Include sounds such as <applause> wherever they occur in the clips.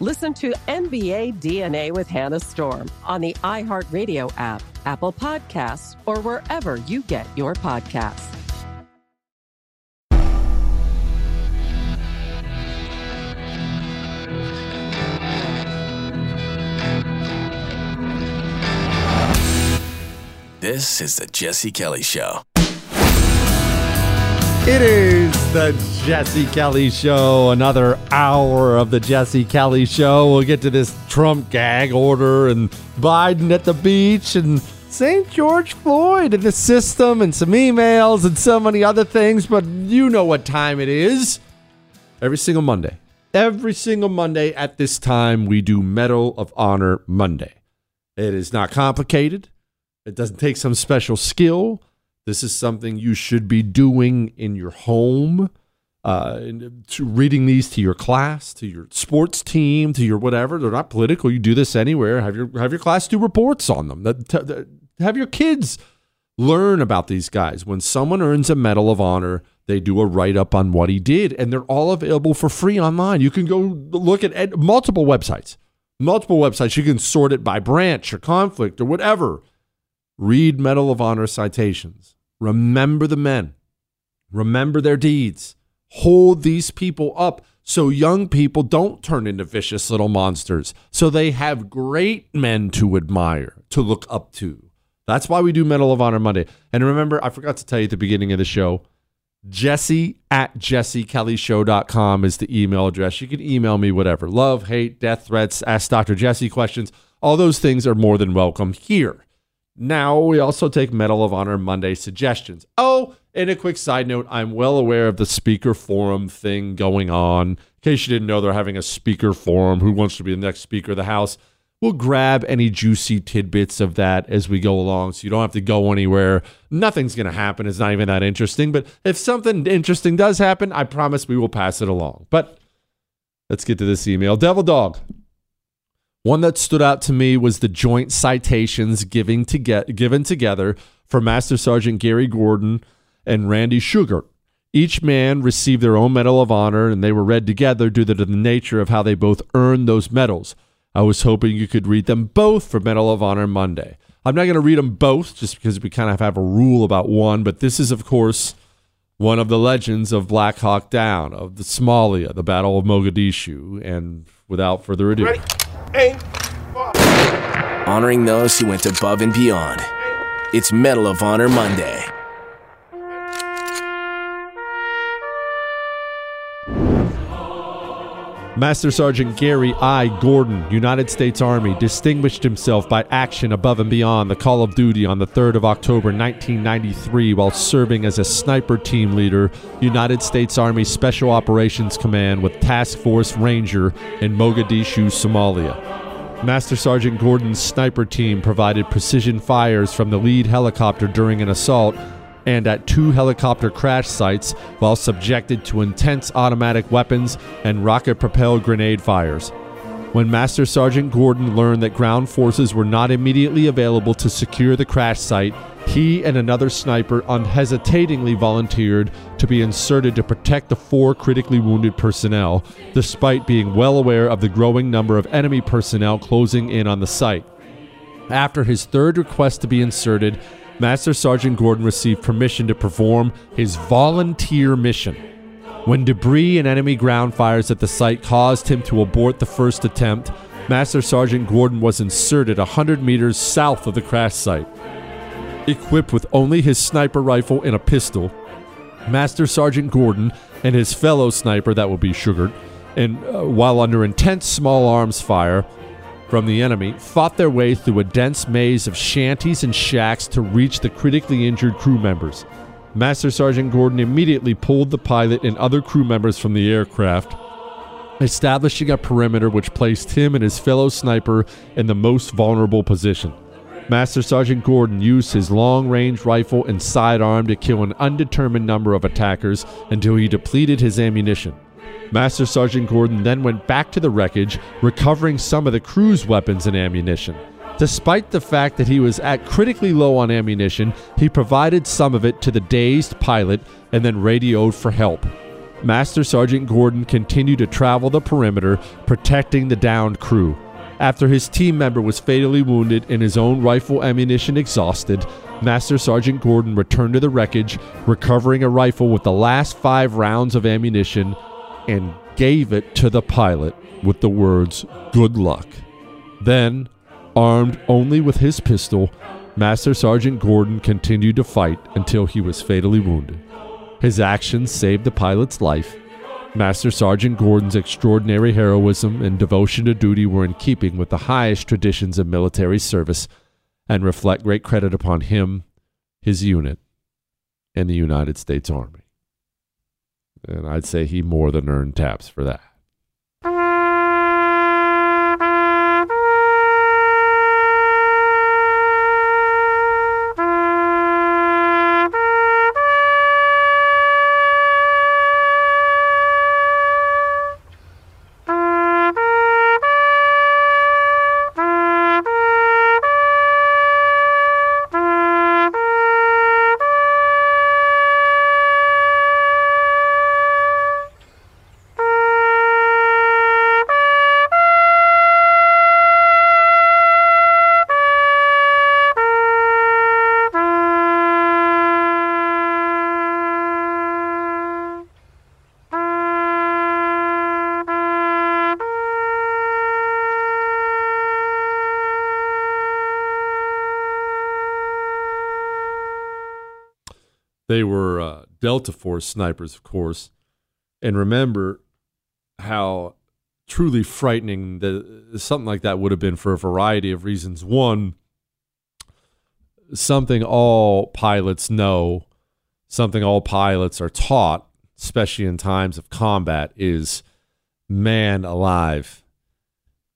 Listen to NBA DNA with Hannah Storm on the iHeartRadio app, Apple Podcasts, or wherever you get your podcasts. This is the Jesse Kelly Show. It is the Jesse Kelly Show. Another hour of the Jesse Kelly Show. We'll get to this Trump gag order and Biden at the beach and St. George Floyd and the system and some emails and so many other things. But you know what time it is. Every single Monday. Every single Monday at this time, we do Medal of Honor Monday. It is not complicated. It doesn't take some special skill. This is something you should be doing in your home, uh, to reading these to your class, to your sports team, to your whatever. They're not political. You do this anywhere. Have your have your class do reports on them. Have your kids learn about these guys. When someone earns a Medal of Honor, they do a write up on what he did, and they're all available for free online. You can go look at, at multiple websites, multiple websites. You can sort it by branch or conflict or whatever. Read Medal of Honor citations Remember the men, remember their deeds. Hold these people up so young people don't turn into vicious little monsters, so they have great men to admire, to look up to. That's why we do Medal of Honor Monday. And remember, I forgot to tell you at the beginning of the show, Jesse at jessekellyshow.com is the email address. You can email me whatever love, hate, death threats, ask Dr. Jesse questions. All those things are more than welcome here. Now, we also take Medal of Honor Monday suggestions. Oh, and a quick side note I'm well aware of the speaker forum thing going on. In case you didn't know, they're having a speaker forum. Who wants to be the next Speaker of the House? We'll grab any juicy tidbits of that as we go along so you don't have to go anywhere. Nothing's going to happen. It's not even that interesting. But if something interesting does happen, I promise we will pass it along. But let's get to this email. Devil Dog one that stood out to me was the joint citations giving to get, given together for Master Sergeant Gary Gordon and Randy Shughart. Each man received their own Medal of Honor, and they were read together due to the nature of how they both earned those medals. I was hoping you could read them both for Medal of Honor Monday. I'm not going to read them both just because we kind of have a rule about one, but this is, of course, one of the legends of Black Hawk Down, of the Somalia, the Battle of Mogadishu. And without further ado, Ready? Aim. Honoring those who went above and beyond. It's Medal of Honor Monday. Master Sergeant Gary I. Gordon, United States Army, distinguished himself by action above and beyond the call of duty on the 3rd of October 1993 while serving as a sniper team leader, United States Army Special Operations Command with Task Force Ranger in Mogadishu, Somalia. Master Sergeant Gordon's sniper team provided precision fires from the lead helicopter during an assault and at two helicopter crash sites while subjected to intense automatic weapons and rocket propelled grenade fires. When Master Sergeant Gordon learned that ground forces were not immediately available to secure the crash site, he and another sniper unhesitatingly volunteered to be inserted to protect the four critically wounded personnel, despite being well aware of the growing number of enemy personnel closing in on the site. After his third request to be inserted, Master Sergeant Gordon received permission to perform his volunteer mission. When debris and enemy ground fires at the site caused him to abort the first attempt, Master Sergeant Gordon was inserted 100 meters south of the crash site. Equipped with only his sniper rifle and a pistol, Master Sergeant Gordon and his fellow sniper, that will be Shughart, and uh, while under intense small arms fire, from the enemy fought their way through a dense maze of shanties and shacks to reach the critically injured crew members. Master Sergeant Gordon immediately pulled the pilot and other crew members from the aircraft, establishing a perimeter which placed him and his fellow sniper in the most vulnerable position. Master Sergeant Gordon used his long range rifle and sidearm to kill an undetermined number of attackers until he depleted his ammunition. Master Sergeant Gordon then went back to the wreckage, recovering some of the crew's weapons and ammunition. Despite the fact that he was at critically low on ammunition, he provided some of it to the dazed pilot and then radioed for help. Master Sergeant Gordon continued to travel the perimeter, protecting the downed crew. After his team member was fatally wounded and his own rifle ammunition exhausted, Master Sergeant Gordon returned to the wreckage, recovering a rifle with the last five rounds of ammunition, and gave it to the pilot with the words, Good luck. Then, armed only with his pistol, Master Sergeant Gordon continued to fight until he was fatally wounded. His actions saved the pilot's life Master Sergeant Gordon's extraordinary heroism and devotion to duty were in keeping with the highest traditions of military service and reflect great credit upon him, his unit, and the United States Army. And I'd say he more than earned taps for that. Delta Force snipers, of course. And remember how truly frightening the something like that would have been for a variety of reasons. One, something all pilots know, something all pilots are taught, especially in times of combat, is man alive.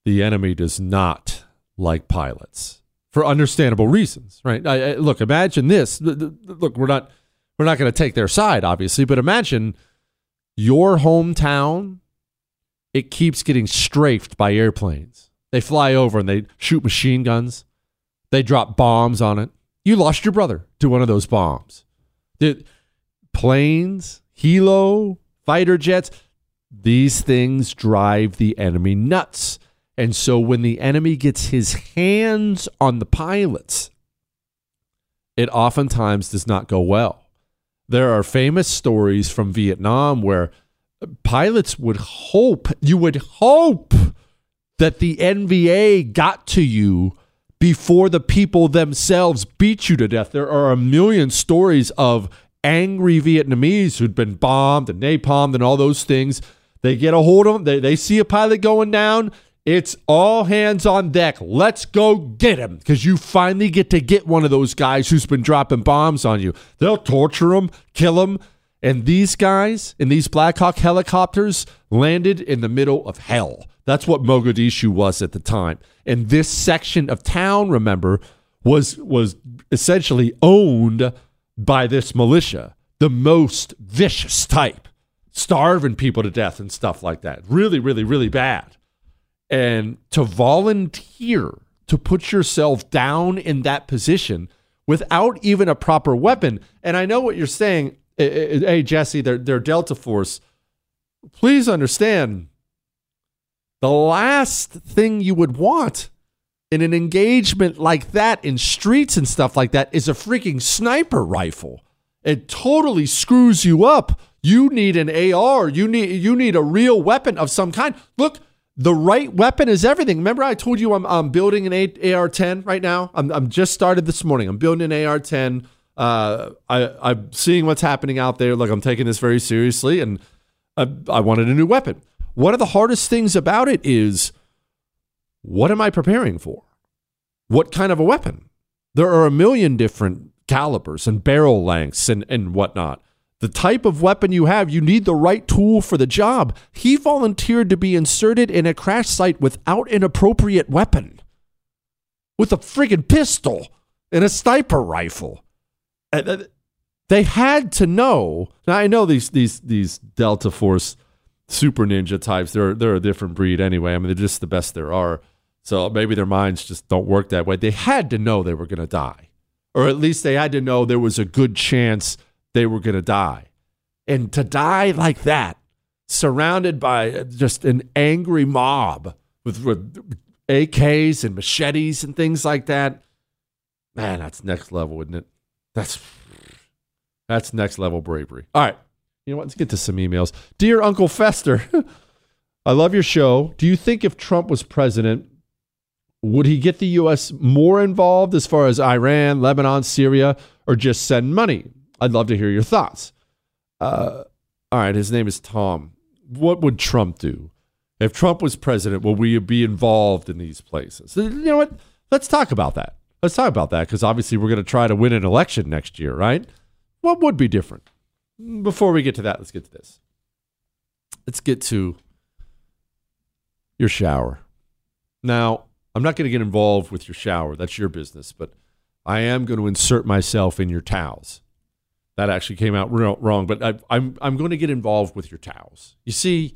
The enemy does not like pilots for understandable reasons, right? I, I, look, imagine this. Look, we're not we're not going to take their side, obviously, but imagine your hometown, it keeps getting strafed by airplanes. They fly over and they shoot machine guns, they drop bombs on it. You lost your brother to one of those bombs. The planes, helo, fighter jets, these things drive the enemy nuts. And so when the enemy gets his hands on the pilots, it oftentimes does not go well. There are famous stories from Vietnam where pilots would hope, you would hope that the NVA got to you before the people themselves beat you to death. There are a million stories of angry Vietnamese who'd been bombed and napalmed and all those things They get a hold of them, They, they see a pilot going down. It's all hands on deck. Let's go get him because you finally get to get one of those guys who's been dropping bombs on you. They'll torture him, kill him. And these guys in these Black Hawk helicopters landed in the middle of hell. That's what Mogadishu was at the time. And this section of town, remember, was was essentially owned by this militia, the most vicious type, starving people to death and stuff like that. Really, really, really bad. And to volunteer to put yourself down in that position without even a proper weapon. And I know what you're saying. Eh, eh, eh, hey, Jesse, they're, they're Delta Force. Please understand the last thing you would want in an engagement like that in streets and stuff like that is a freaking sniper rifle. It totally screws you up. You need an AR. You need you need a real weapon of some kind. Look, the right weapon is everything. Remember, I told you I'm, I'm building an AR-10 right now. I'm, I'm just started this morning. I'm building an AR-10. Uh, I, I'm seeing what's happening out there. Like I'm taking this very seriously, and I, I wanted a new weapon. One of the hardest things about it is, what am I preparing for? What kind of a weapon? There are a million different calibers and barrel lengths and, and whatnot the type of weapon you have, you need the right tool for the job. He volunteered to be inserted in a crash site without an appropriate weapon, with a friggin' pistol and a sniper rifle. They had to know. Now I know these these these Delta Force super ninja types. They're they're a different breed anyway. I mean, they're just the best there are. So maybe their minds just don't work that way. They had to know they were going to die, or at least they had to know there was a good chance they were going to die. And to die like that, surrounded by just an angry mob with, with AKs and machetes and things like that, man, that's next level, isn't it? That's that's next level bravery. All right. You know what? Let's get to some emails. Dear Uncle Fester, <laughs> I love your show. Do you think if Trump was president, would he get the U.S. more involved as far as Iran, Lebanon, Syria, or just send money? I'd love to hear your thoughts. Uh, all right, his name is Tom. What would Trump do? If Trump was president, will we be involved in these places? You know what? Let's talk about that. Let's talk about that because obviously we're going to try to win an election next year, right? What would be different? Before we get to that, let's get to this. Let's get to your shower. Now, I'm not going to get involved with your shower. That's your business, but I am going to insert myself in your towels that actually came out wrong. But I, I'm I'm going to get involved with your towels. You see,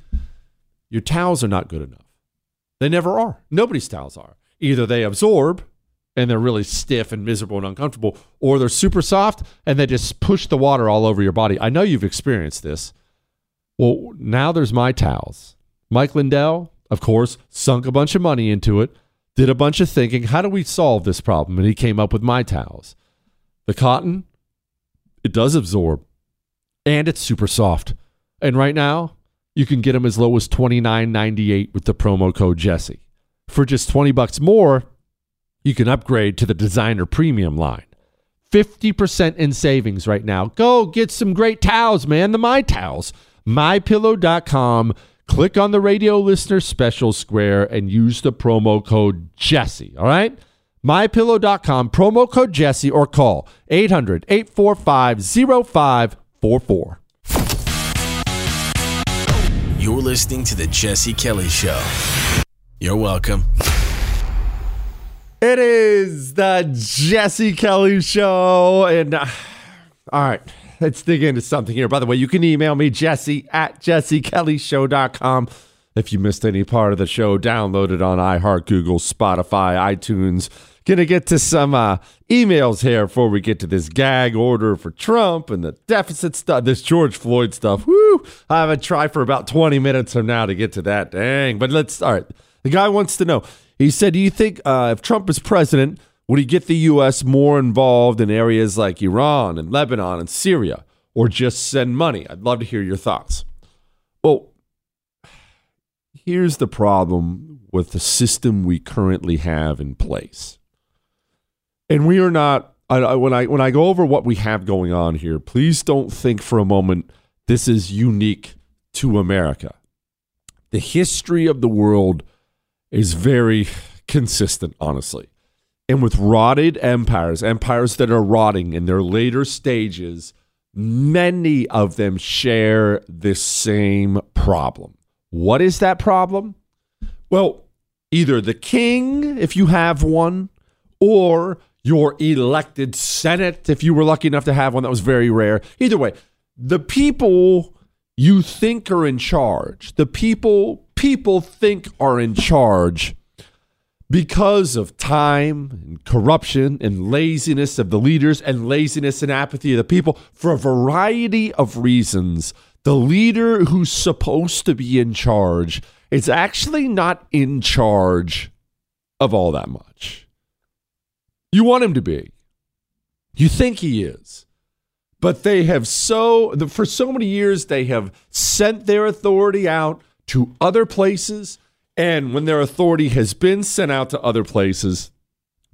your towels are not good enough. They never are. Nobody's towels are. Either they absorb and they're really stiff and miserable and uncomfortable, or they're super soft and they just push the water all over your body. I know you've experienced this. Well, now there's my towels. Mike Lindell, of course, sunk a bunch of money into it, did a bunch of thinking. How do we solve this problem? And he came up with my towels. The cotton it does absorb, and it's super soft. And right now, you can get them as low as twenty nine ninety eight with the promo code Jesse. For just 20 bucks more, you can upgrade to the designer premium line. 50% in savings right now. Go get some great towels, man. The My Towels. MyPillow.com. Click on the radio listener special square and use the promo code Jesse. All right? mypillow.com, promo code Jesse, or call 800 845 0544. You're listening to The Jesse Kelly Show. You're welcome. It is the Jesse Kelly Show. And uh, all right, let's dig into something here. By the way, you can email me, jesse at jessekellyshow.com. If you missed any part of the show, download it on iHeart, Google, Spotify, iTunes, Gonna get to some uh, emails here before we get to this gag order for Trump and the deficit stuff, this George Floyd stuff. Woo! I have a try for about 20 minutes from now to get to that. Dang. But let's start. The guy wants to know. He said, Do you think uh, if Trump is president, would he get the U.S. more involved in areas like Iran and Lebanon and Syria or just send money? I'd love to hear your thoughts. Well, here's the problem with the system we currently have in place and we are not. I, I, when I when I go over what we have going on here, please don't think for a moment this is unique to America. The history of the world is very consistent, honestly. And with rotted empires, empires that are rotting in their later stages, many of them share this same problem. What is that problem? Well, either the king, if you have one, or your elected Senate, if you were lucky enough to have one that was very rare. Either way, the people you think are in charge, the people people think are in charge because of time and corruption and laziness of the leaders and laziness and apathy of the people for a variety of reasons the leader who's supposed to be in charge is actually not in charge of all that much you want him to be. You think he is. But they have so, for so many years, they have sent their authority out to other places. And when their authority has been sent out to other places,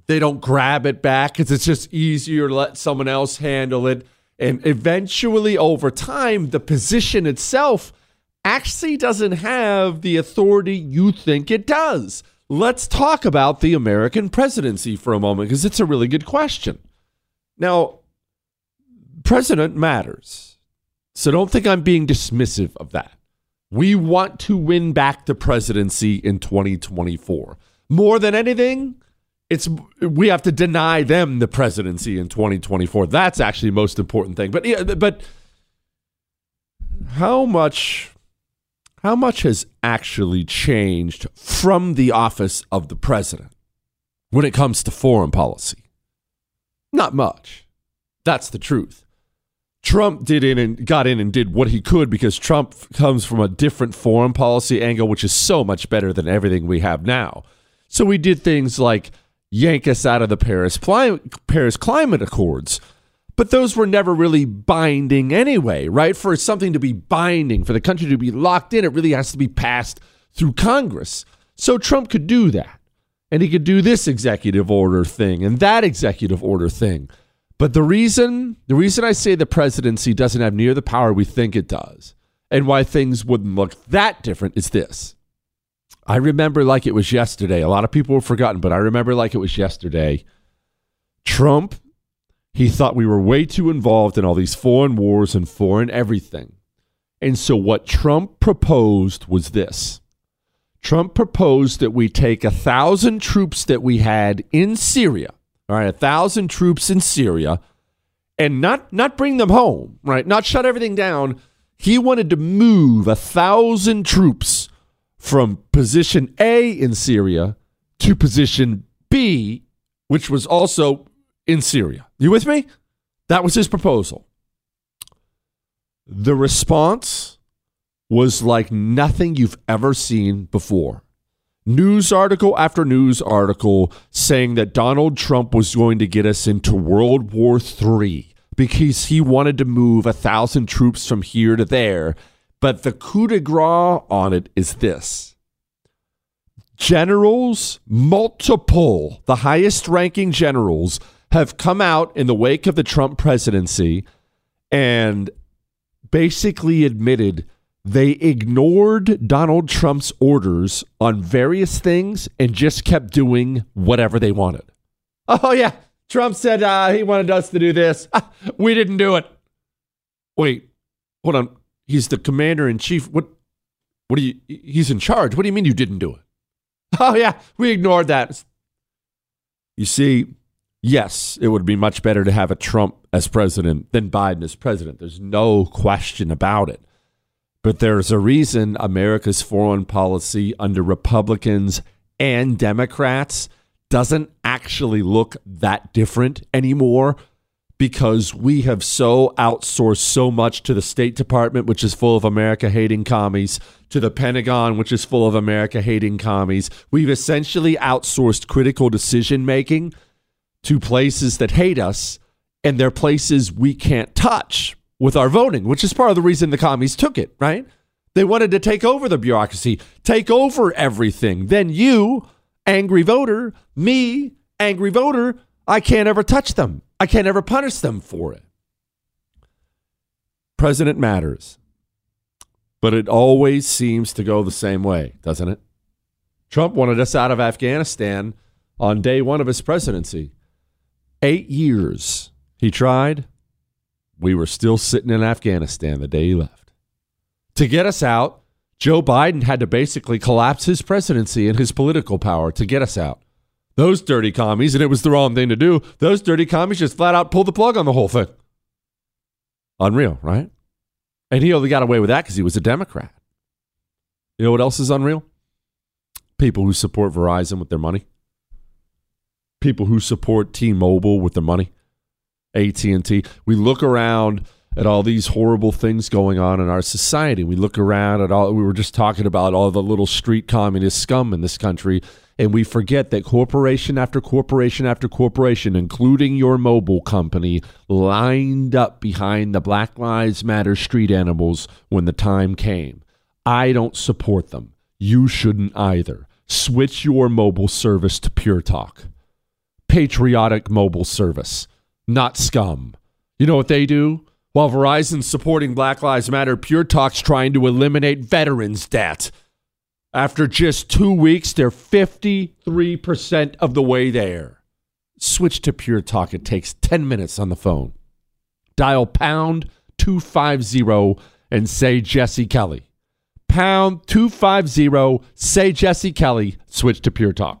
they don't grab it back because it's just easier to let someone else handle it. And eventually, over time, the position itself actually doesn't have the authority you think it does. Let's talk about the American presidency for a moment because it's a really good question. Now, president matters. So don't think I'm being dismissive of that. We want to win back the presidency in 2024. More than anything, it's we have to deny them the presidency in 2024. That's actually the most important thing. But yeah, but how much how much has actually changed from the office of the president when it comes to foreign policy? Not much. That's the truth. Trump did in and got in and did what he could because Trump comes from a different foreign policy angle, which is so much better than everything we have now. So we did things like yank us out of the Paris, Paris Climate Accords, but those were never really binding anyway, right? For something to be binding, for the country to be locked in, it really has to be passed through Congress. So Trump could do that. And he could do this executive order thing and that executive order thing. But the reason, the reason I say the presidency doesn't have near the power we think it does, and why things wouldn't look that different is this. I remember like it was yesterday. A lot of people have forgotten, but I remember like it was yesterday. Trump he thought we were way too involved in all these foreign wars and foreign everything. And so what Trump proposed was this. Trump proposed that we take a thousand troops that we had in Syria, all right, a thousand troops in Syria, and not not bring them home, right? Not shut everything down. He wanted to move a thousand troops from position A in Syria to position B, which was also in Syria. You with me? That was his proposal. The response was like nothing you've ever seen before. News article after news article saying that Donald Trump was going to get us into World War III because he wanted to move a thousand troops from here to there. But the coup de grace on it is this generals, multiple, the highest ranking generals, have come out in the wake of the Trump presidency and basically admitted they ignored Donald Trump's orders on various things and just kept doing whatever they wanted. Oh, yeah. Trump said uh, he wanted us to do this. we didn't do it. Wait, hold on. He's the commander in chief. What? What do you? He's in charge. What do you mean you didn't do it? Oh yeah, we ignored that. You see, yes, it would be much better to have a Trump as president than Biden as president. There's no question about it. But there's a reason America's foreign policy under Republicans and Democrats doesn't actually look that different anymore because we have so outsourced so much to the State Department, which is full of America hating commies, to the Pentagon, which is full of America hating commies. We've essentially outsourced critical decision making to places that hate us, and they're places we can't touch with our voting, which is part of the reason the commies took it, right? They wanted to take over the bureaucracy, take over everything. Then you, angry voter, me, angry voter, I can't ever touch them. I can't ever punish them for it. President matters. but it always seems to go the same way, doesn't it? Trump wanted us out of Afghanistan on day one of his presidency. Eight years he tried. We were still sitting in Afghanistan the day he left. To get us out, Joe Biden had to basically collapse his presidency and his political power to get us out. Those dirty commies, and it was the wrong thing to do, those dirty commies just flat out pulled the plug on the whole thing. Unreal, right? And he only got away with that because he was a Democrat. You know what else is unreal? People who support Verizon with their money. People who support T-Mobile with their money. AT&T. We look around at all these horrible things going on in our society. We look around at all we were just talking about all the little street communist scum in this country and we forget that corporation after corporation after corporation including your mobile company lined up behind the Black Lives Matter street animals when the time came. I don't support them. You shouldn't either. Switch your mobile service to Pure Talk. Patriotic mobile service, not scum. You know what they do? While Verizon's supporting Black Lives Matter, Pure Talk's trying to eliminate veterans' debt. After just two weeks, they're 53% of the way there. Switch to Pure Talk. It takes 10 minutes on the phone. Dial pound 250 and say Jesse Kelly. Pound 250, say Jesse Kelly. Switch to Pure Talk.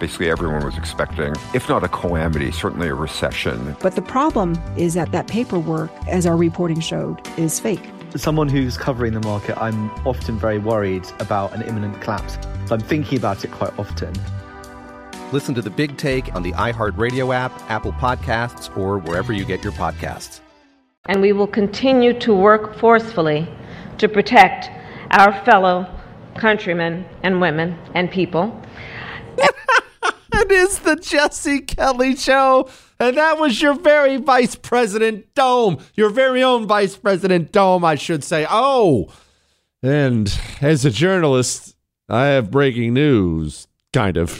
Basically, everyone was expecting, if not a calamity, certainly a recession. But the problem is that that paperwork, as our reporting showed, is fake. As someone who's covering the market, I'm often very worried about an imminent collapse. So I'm thinking about it quite often. Listen to the big take on the iHeartRadio app, Apple Podcasts, or wherever you get your podcasts. And we will continue to work forcefully to protect our fellow countrymen and women and people. It is the Jesse Kelly Show. And that was your very Vice President Dome, your very own Vice President Dome, I should say. Oh, and as a journalist, I have breaking news, kind of.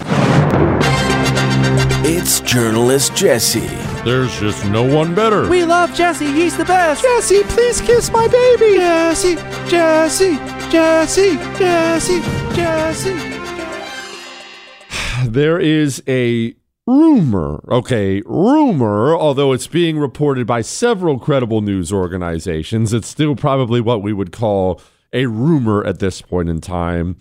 It's journalist Jesse. There's just no one better. We love Jesse. He's the best. Jesse, please kiss my baby. Jesse, Jesse, Jesse, Jesse, Jesse. There is a rumor, okay, rumor, although it's being reported by several credible news organizations, it's still probably what we would call a rumor at this point in time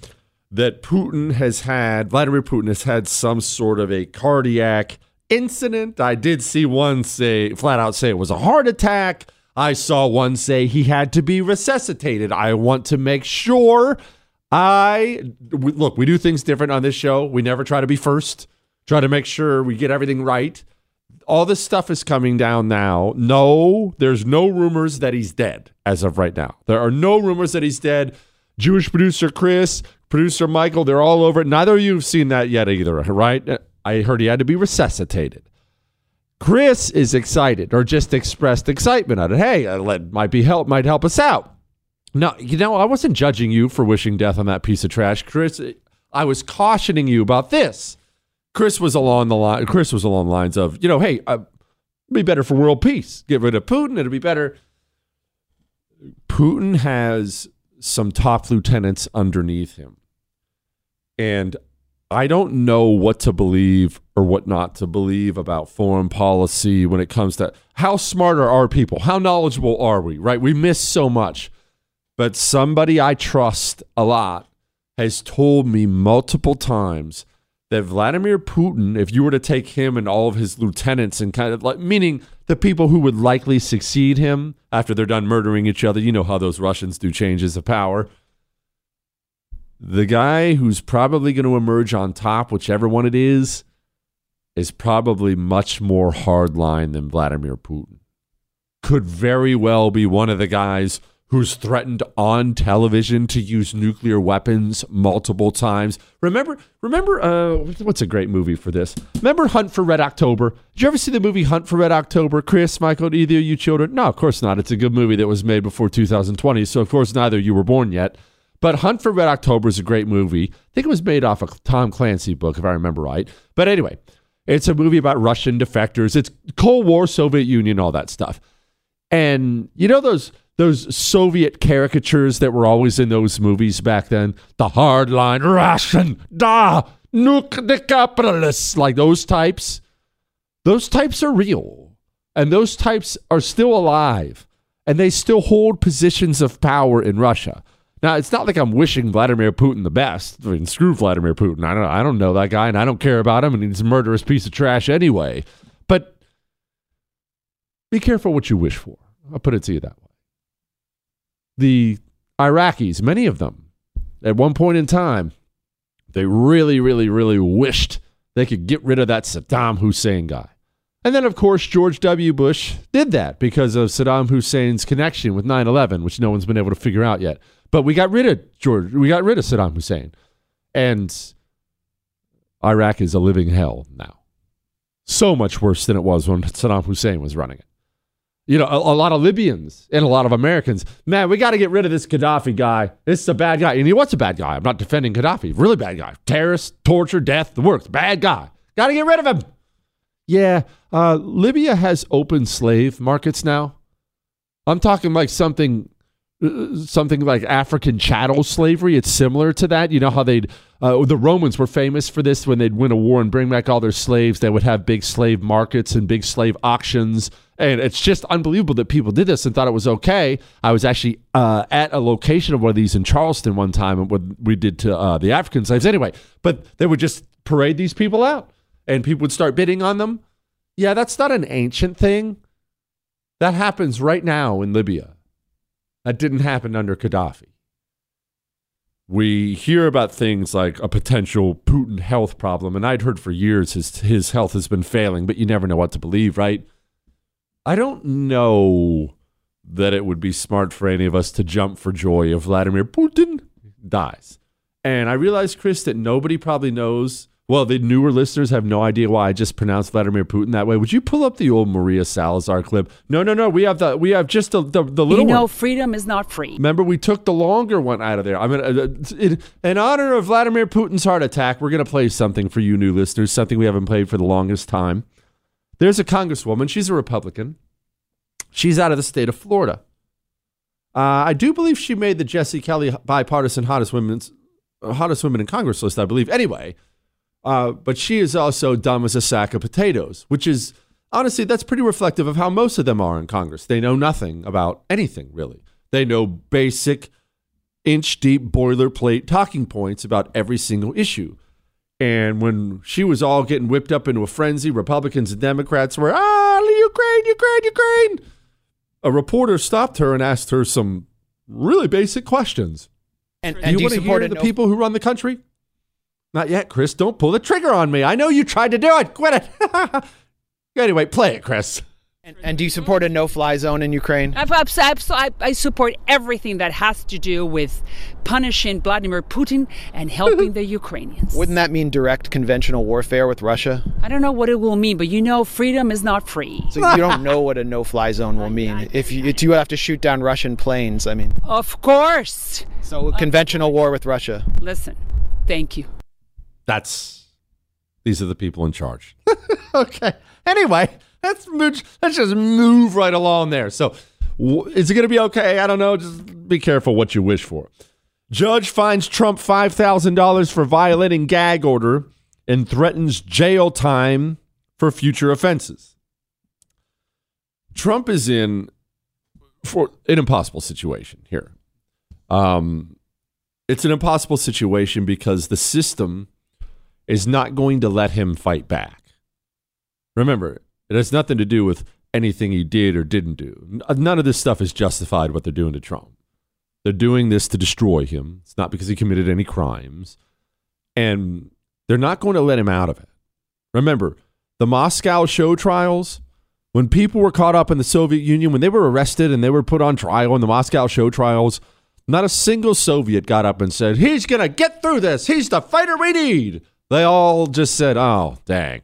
that Putin has had, Vladimir Putin has had some sort of a cardiac incident. I did see one say, flat out say it was a heart attack. I saw one say he had to be resuscitated. I want to make sure I we, look, we do things different on this show. We never try to be first, try to make sure we get everything right. All this stuff is coming down now. No, there's no rumors that he's dead as of right now. There are no rumors that he's dead. Jewish producer Chris, producer Michael, they're all over it. Neither of you have seen that yet either, right? I heard he had to be resuscitated. Chris is excited or just expressed excitement on it. Hey, uh, let might be help might help us out. No, you know, I wasn't judging you for wishing death on that piece of trash, Chris. I was cautioning you about this. Chris was along the line. Chris was along the lines of, you know, hey, uh, it'd be better for world peace. Get rid of Putin. It'll be better. Putin has some top lieutenants underneath him, and I don't know what to believe or what not to believe about foreign policy when it comes to how smart are our people? How knowledgeable are we? Right? We miss so much. But somebody I trust a lot has told me multiple times that Vladimir Putin, if you were to take him and all of his lieutenants and kind of like, meaning the people who would likely succeed him after they're done murdering each other, you know how those Russians do changes of power. The guy who's probably going to emerge on top, whichever one it is, is probably much more hardline than Vladimir Putin. Could very well be one of the guys who's threatened on television to use nuclear weapons multiple times. Remember, remember, uh, what's a great movie for this? Remember Hunt for Red October? Did you ever see the movie Hunt for Red October? Chris, Michael, either of you children? No, of course not. It's a good movie that was made before 2020, so of course neither you were born yet. But Hunt for Red October is a great movie. I think it was made off a Tom Clancy book, if I remember right. But anyway, it's a movie about Russian defectors. It's Cold War, Soviet Union, all that stuff. And you know those those Soviet caricatures that were always in those movies back then. The hardline Russian, da, nuke the capitalists, like those types. Those types are real. And those types are still alive. And they still hold positions of power in Russia. Now, it's not like I'm wishing Vladimir Putin the best. I mean, screw Vladimir Putin. I don't, I don't know that guy, and I don't care about him, and he's a murderous piece of trash anyway. But be careful what you wish for. I'll put it to you that way the Iraqis, many of them, at one point in time, they really, really, really wished they could get rid of that Saddam Hussein guy. And then, of course, George W. Bush did that because of Saddam Hussein's connection with 9 11, which no one's been able to figure out yet. But we got rid of George, we got rid of Saddam Hussein. And Iraq is a living hell now. So much worse than it was when Saddam Hussein was running it you know, a, a, lot of Libyans and a lot of Americans. Man, we got to get rid of this Gaddafi guy. This is a bad guy. And he was a bad guy. I'm not defending Gaddafi. Really bad guy. Terrorist, torture, death, the works. Bad guy. Got to get rid of him. Yeah, uh, Libya has open slave markets now. I'm talking like something, uh, something like African chattel slavery. It's similar to that. You know how they'd uh, the Romans were famous for this when they'd win a war and bring back all their slaves. They would have big slave markets and big slave auctions And it's just unbelievable that people did this and thought it was okay. I was actually uh, at a location of one of these in Charleston one time, and what we did to uh, the African slaves anyway. But they would just parade these people out, and people would start bidding on them. Yeah, that's not an ancient thing. That happens right now in Libya. That didn't happen under Gaddafi. We hear about things like a potential Putin health problem, and I'd heard for years his his health has been failing, but you never know what to believe, right? I don't know that it would be smart for any of us to jump for joy if Vladimir Putin dies. And I realize, Chris, that nobody probably knows. Well, the newer listeners have no idea why I just pronounced Vladimir Putin that way. Would you pull up the old Maria Salazar clip? No, no, no. We have the we have just the the, the little You know, one. freedom is not free. Remember, we took the longer one out of there. I mean, in, in honor of Vladimir Putin's heart attack, we're going to play something for you new listeners, something we haven't played for the longest time. There's a congresswoman. She's a Republican. She's out of the state of Florida. Uh, I do believe she made the Jesse Kelly bipartisan hottest women's uh, hottest women in Congress list. I believe. Anyway, uh, but she is also dumb as a sack of potatoes, which is honestly that's pretty reflective of how most of them are in Congress. They know nothing about anything really. They know basic, inch deep boilerplate talking points about every single issue. And when she was all getting whipped up into a frenzy, Republicans and Democrats were, ah, Ukraine, Ukraine, Ukraine. A reporter stopped her and asked her some really basic questions. And, do and you do you want to hear the no- people who run the country? Not yet, Chris. Don't pull the trigger on me. I know you tried to do it. Quit it. <laughs> anyway, play it, Chris. And do you support a mm-hmm. no-fly zone in Ukraine? I, I, I, I support everything that has to do with punishing Vladimir Putin and helping the <laughs> Ukrainians. Wouldn't that mean direct conventional warfare with Russia? I don't know what it will mean, but you know, freedom is not free. So you don't <laughs> know what a no-fly zone will mean. If you, if you have to shoot down Russian planes, I mean. Of course. So conventional war with Russia. Listen, thank you. That's these are the people in charge. <laughs> okay. Anyway, let's let's just move right along there. So, is it going to be okay? I don't know. Just be careful what you wish for. Judge finds Trump five thousand dollars for violating gag order and threatens jail time for future offenses. Trump is in for an impossible situation here. Um, it's an impossible situation because the system is not going to let him fight back. Remember, it has nothing to do with anything he did or didn't do. Uh, none of this stuff is justified what they're doing to Trump. They're doing this to destroy him. It's not because he committed any crimes. And they're not going to let him out of it. Remember, the Moscow show trials, when people were caught up in the Soviet Union, when they were arrested and they were put on trial in the Moscow show trials, not a single Soviet got up and said, He's going to get through this. He's the fighter we need. They all just said, Oh, dang.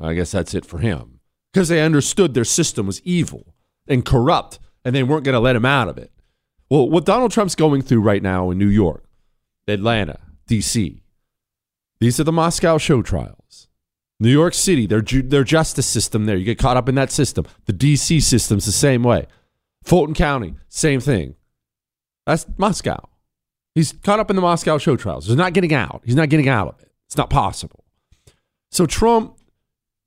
I guess that's it for him. Because they understood their system was evil and corrupt and they weren't going to let him out of it. Well, what Donald Trump's going through right now in New York, Atlanta, D.C., these are the Moscow show trials. New York City, their, ju- their justice system there. You get caught up in that system. The D.C. system's the same way. Fulton County, same thing. That's Moscow. He's caught up in the Moscow show trials. He's not getting out. He's not getting out of it. It's not possible. So Trump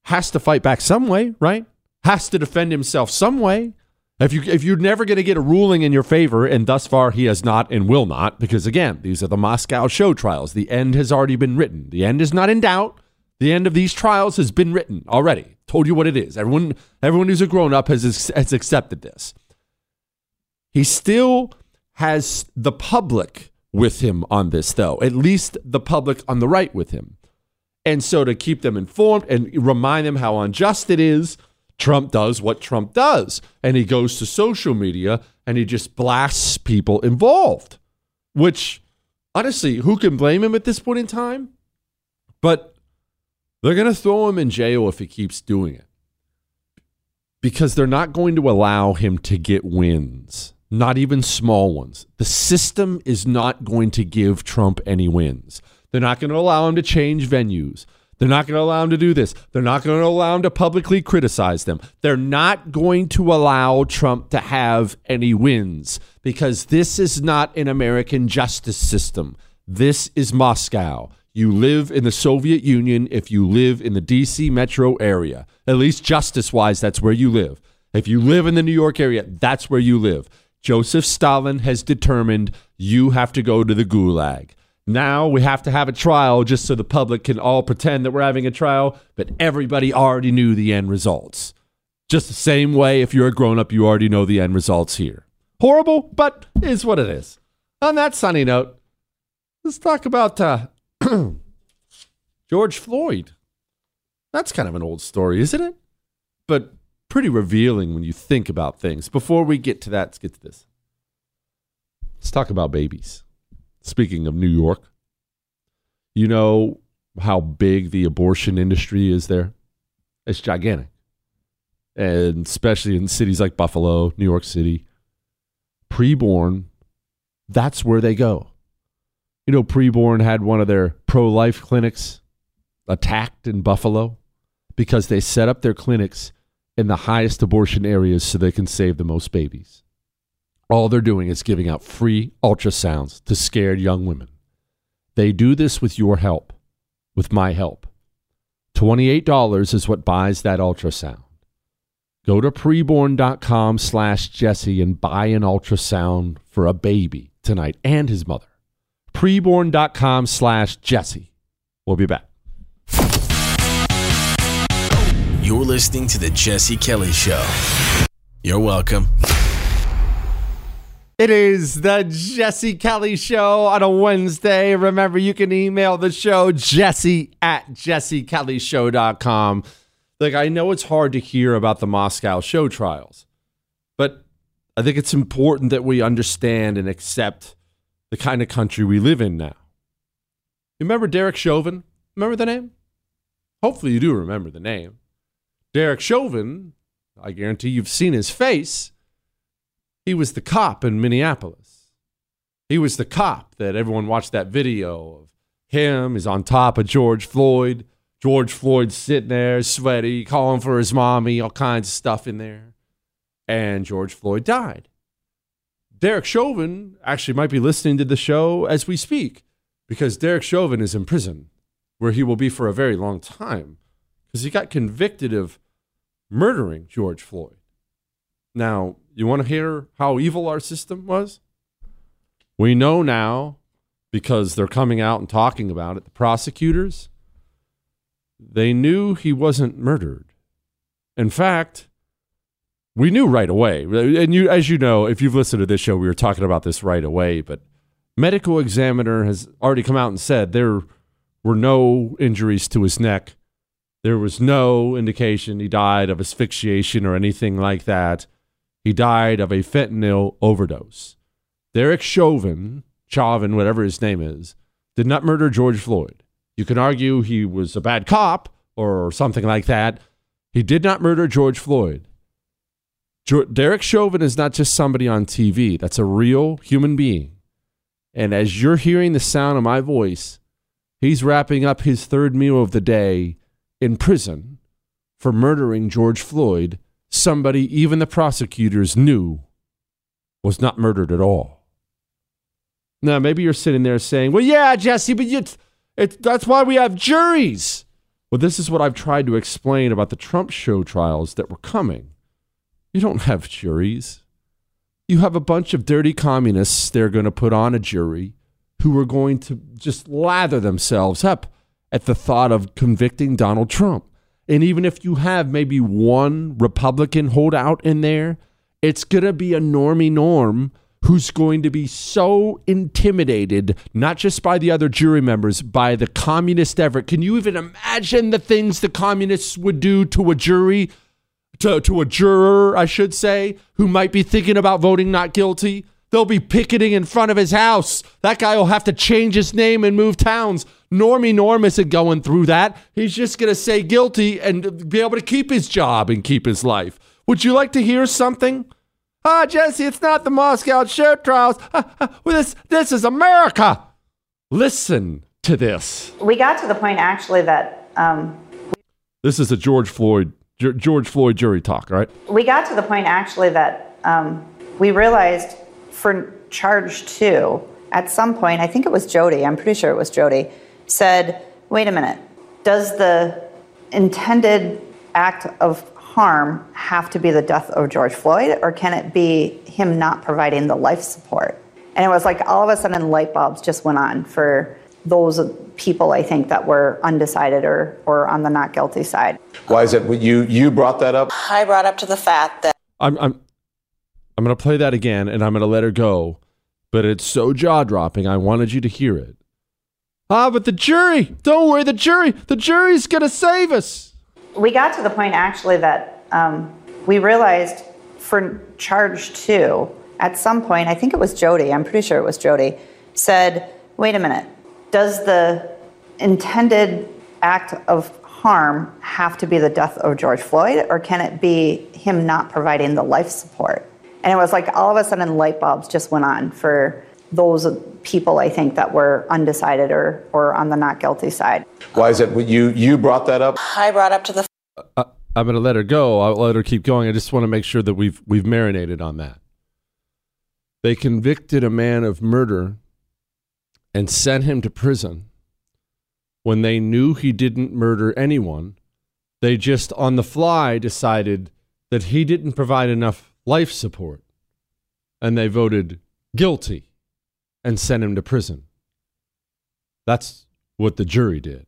has to fight back some way, right? Has to defend himself some way. If you if you're never going to get a ruling in your favor, and thus far he has not and will not, because again, these are the Moscow show trials. The end has already been written. The end is not in doubt. The end of these trials has been written already. Told you what it is. Everyone everyone who's a grown up has has accepted this. He still has the public with him on this, though. At least the public on the right with him. And so to keep them informed and remind them how unjust it is, Trump does what Trump does. And he goes to social media and he just blasts people involved, which honestly, who can blame him at this point in time? But they're going to throw him in jail if he keeps doing it because they're not going to allow him to get wins, not even small ones. The system is not going to give Trump any wins. They're not going to allow him to change venues. They're not going to allow him to do this. They're not going to allow him to publicly criticize them. They're not going to allow Trump to have any wins because this is not an American justice system. This is Moscow. You live in the Soviet Union if you live in the DC metro area. At least justice wise, that's where you live. If you live in the New York area, that's where you live. Joseph Stalin has determined you have to go to the gulag. Now we have to have a trial just so the public can all pretend that we're having a trial, but everybody already knew the end results. Just the same way, if you're a grown up, you already know the end results here. Horrible, but is what it is. On that sunny note, let's talk about uh, <clears throat> George Floyd. That's kind of an old story, isn't it? But pretty revealing when you think about things. Before we get to that, let's get to this. Let's talk about babies. Speaking of New York, you know how big the abortion industry is there? It's gigantic. And especially in cities like Buffalo, New York City, preborn, that's where they go. You know, preborn had one of their pro life clinics attacked in Buffalo because they set up their clinics in the highest abortion areas so they can save the most babies. All they're doing is giving out free ultrasounds to scared young women. They do this with your help, with my help. $28 is what buys that ultrasound. Go to preborn.com slash Jesse and buy an ultrasound for a baby tonight and his mother. Preborn.com slash Jesse. We'll be back. You're listening to The Jesse Kelly Show. You're welcome. It is the Jesse Kelly Show on a Wednesday. Remember, you can email the show jesse at jessekellyshow.com. Like, I know it's hard to hear about the Moscow show trials, but I think it's important that we understand and accept the kind of country we live in now. Remember Derek Chauvin? Remember the name? Hopefully, you do remember the name. Derek Chauvin, I guarantee you've seen his face. He was the cop in Minneapolis. He was the cop that everyone watched that video of him. He's on top of George Floyd. George Floyd sitting there, sweaty, calling for his mommy, all kinds of stuff in there. And George Floyd died. Derek Chauvin actually might be listening to the show as we speak because Derek Chauvin is in prison where he will be for a very long time because he got convicted of murdering George Floyd. Now, you want to hear how evil our system was? We know now because they're coming out and talking about it. The prosecutors, they knew he wasn't murdered. In fact, we knew right away. And you, as you know, if you've listened to this show, we were talking about this right away. But medical examiner has already come out and said there were no injuries to his neck there was no indication he died of asphyxiation or anything like that. He died of a fentanyl overdose. Derek Chauvin, Chauvin, whatever his name is, did not murder George Floyd. You can argue he was a bad cop or something like that. He did not murder George Floyd. Derek Chauvin is not just somebody on TV, that's a real human being. And as you're hearing the sound of my voice, he's wrapping up his third meal of the day in prison for murdering George Floyd, somebody even the prosecutors knew was not murdered at all. Now, maybe you're sitting there saying, well, yeah, Jesse, but that's why we have juries. Well, this is what I've tried to explain about the Trump show trials that were coming. You don't have juries. You have a bunch of dirty communists they're going to put on a jury who are going to just lather themselves up at the thought of convicting Donald Trump. And even if you have maybe one Republican holdout in there, it's going to be a normie norm who's going to be so intimidated, not just by the other jury members, by the communist effort. Can you even imagine the things the communists would do to a jury, to, to a juror, I should say, who might be thinking about voting not guilty? They'll be picketing in front of his house. That guy will have to change his name and move towns. Normie Norm isn't going through that. He's just going to say guilty and be able to keep his job and keep his life. Would you like to hear something? Ah, Jesse, it's not the Moscow show trials. Ah, ah, this, this is America. Listen to this. We got to the point actually that. Um, this is a George Floyd George Floyd jury talk, right? We got to the point actually that um, we realized for charge two, at some point, I think it was Jody, I'm pretty sure it was Jody, said, wait a minute, does the intended act of harm have to be the death of George Floyd, or can it be him not providing the life support? And it was like all of a sudden light bulbs just went on for those people, I think, that were undecided or, or on the not guilty side. Why is it you you brought that up? I brought up to the fact that I'm I'm I'm gonna play that again and I'm gonna let her go, but it's so jaw dropping. I wanted you to hear it. Ah, but the jury! Don't worry, the jury! The jury's gonna save us. We got to the point actually that um, we realized for charge two, at some point, I think it was Jody, I'm pretty sure it was Jody, said, wait a minute, does the intended act of harm have to be the death of George Floyd, or can it be him not providing the life support? And it was like all of a sudden light bulbs just went on for those people, I think, that were undecided or, or on the not guilty side. Why is it you you brought that up? I brought up to the Uh, I'm gonna let her go. I'll let her keep going. I just want to make sure that we've we've marinated on that. They convicted a man of murder and sent him to prison when they knew he didn't murder anyone. They just on the fly decided that he didn't provide enough life support. And they voted guilty and sent him to prison. That's what the jury did.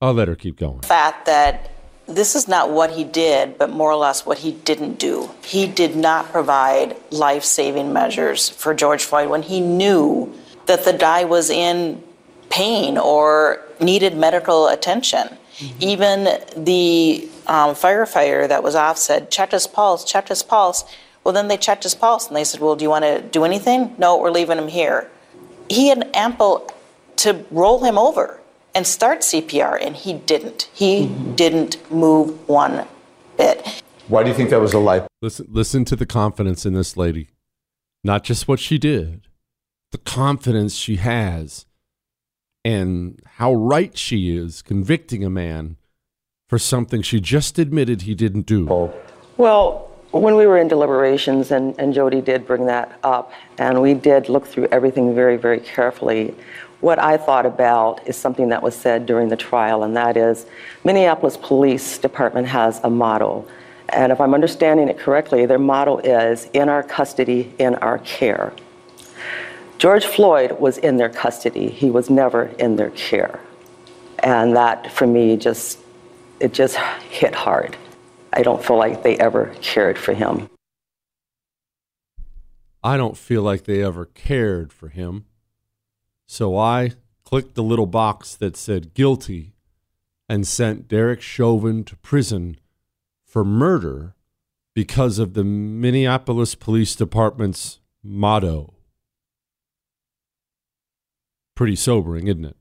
I'll let her keep going. The fact that this is not what he did, but more or less what he didn't do. He did not provide life saving measures for George Floyd when he knew that the guy was in pain or needed medical attention. Even the um, firefighter that was off said, checked his pulse, checked his pulse. Well, then they checked his pulse and they said, Well, do you want to do anything? No, we're leaving him here. He had ample to roll him over and start CPR, and he didn't. He didn't move one bit. Why do you think that was a lie? Listen, listen to the confidence in this lady. Not just what she did, the confidence she has, and how right she is convicting a man for something she just admitted he didn't do. Well, when we were in deliberations, and, and Jody did bring that up, and we did look through everything very, very carefully. What I thought about is something that was said during the trial, and that is Minneapolis Police Department has a model. And if I'm understanding it correctly, their motto is in our custody, in our care. George Floyd was in their custody, he was never in their care. And that for me just it just hit hard. I don't feel like they ever cared for him. I don't feel like they ever cared for him. So I clicked the little box that said guilty and sent Derek Chauvin to prison for murder because of the Minneapolis Police Department's motto. Pretty sobering, isn't it?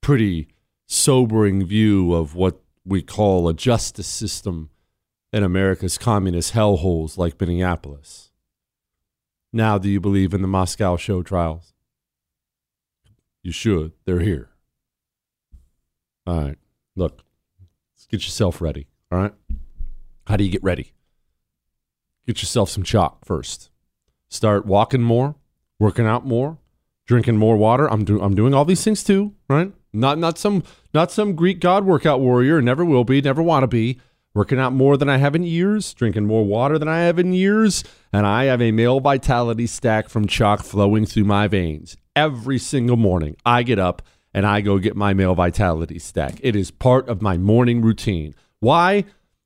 Pretty sobering view of what we call a justice system in America's communist hellholes like Minneapolis. Now, do you believe in the Moscow show trials? You should. They're here. All right. Look, let's get yourself ready. All right. How do you get ready? Get yourself some Choq first. Start walking more, working out more, drinking more water. I'm do I'm doing all these things too, right? Not not some not some Greek god workout warrior. Never will be. Never want to be. Working out more than I have in years, drinking more water than I have in years, and I have a male vitality stack from Choq flowing through my veins every single morning. I get up and I go get my male vitality stack. It is part of my morning routine. Why?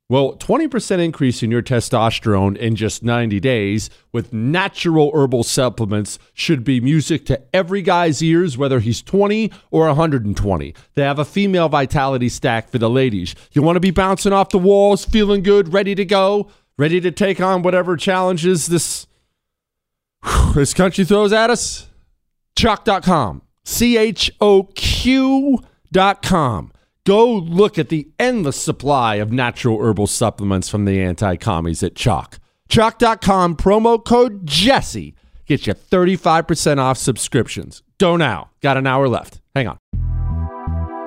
Well, 20% increase in your testosterone in just 90 days with natural herbal supplements should be music to every guy's ears, whether he's 20 or 120. They have a female vitality stack for the ladies. You want to be bouncing off the walls, feeling good, ready to go, ready to take on whatever challenges this, <sighs> this country throws at us? Choq.com. C H O Q.com. Go look at the endless supply of natural herbal supplements from the anti commies at Choq. Choq.com, promo code Jesse. Get you 35% off subscriptions. Go now. Got an hour left. Hang on.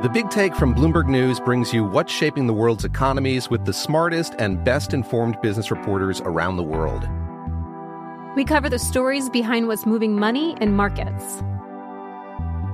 The Big Take from Bloomberg News brings you what's shaping the world's economies with the smartest and best informed business reporters around the world. We cover the stories behind what's moving money and markets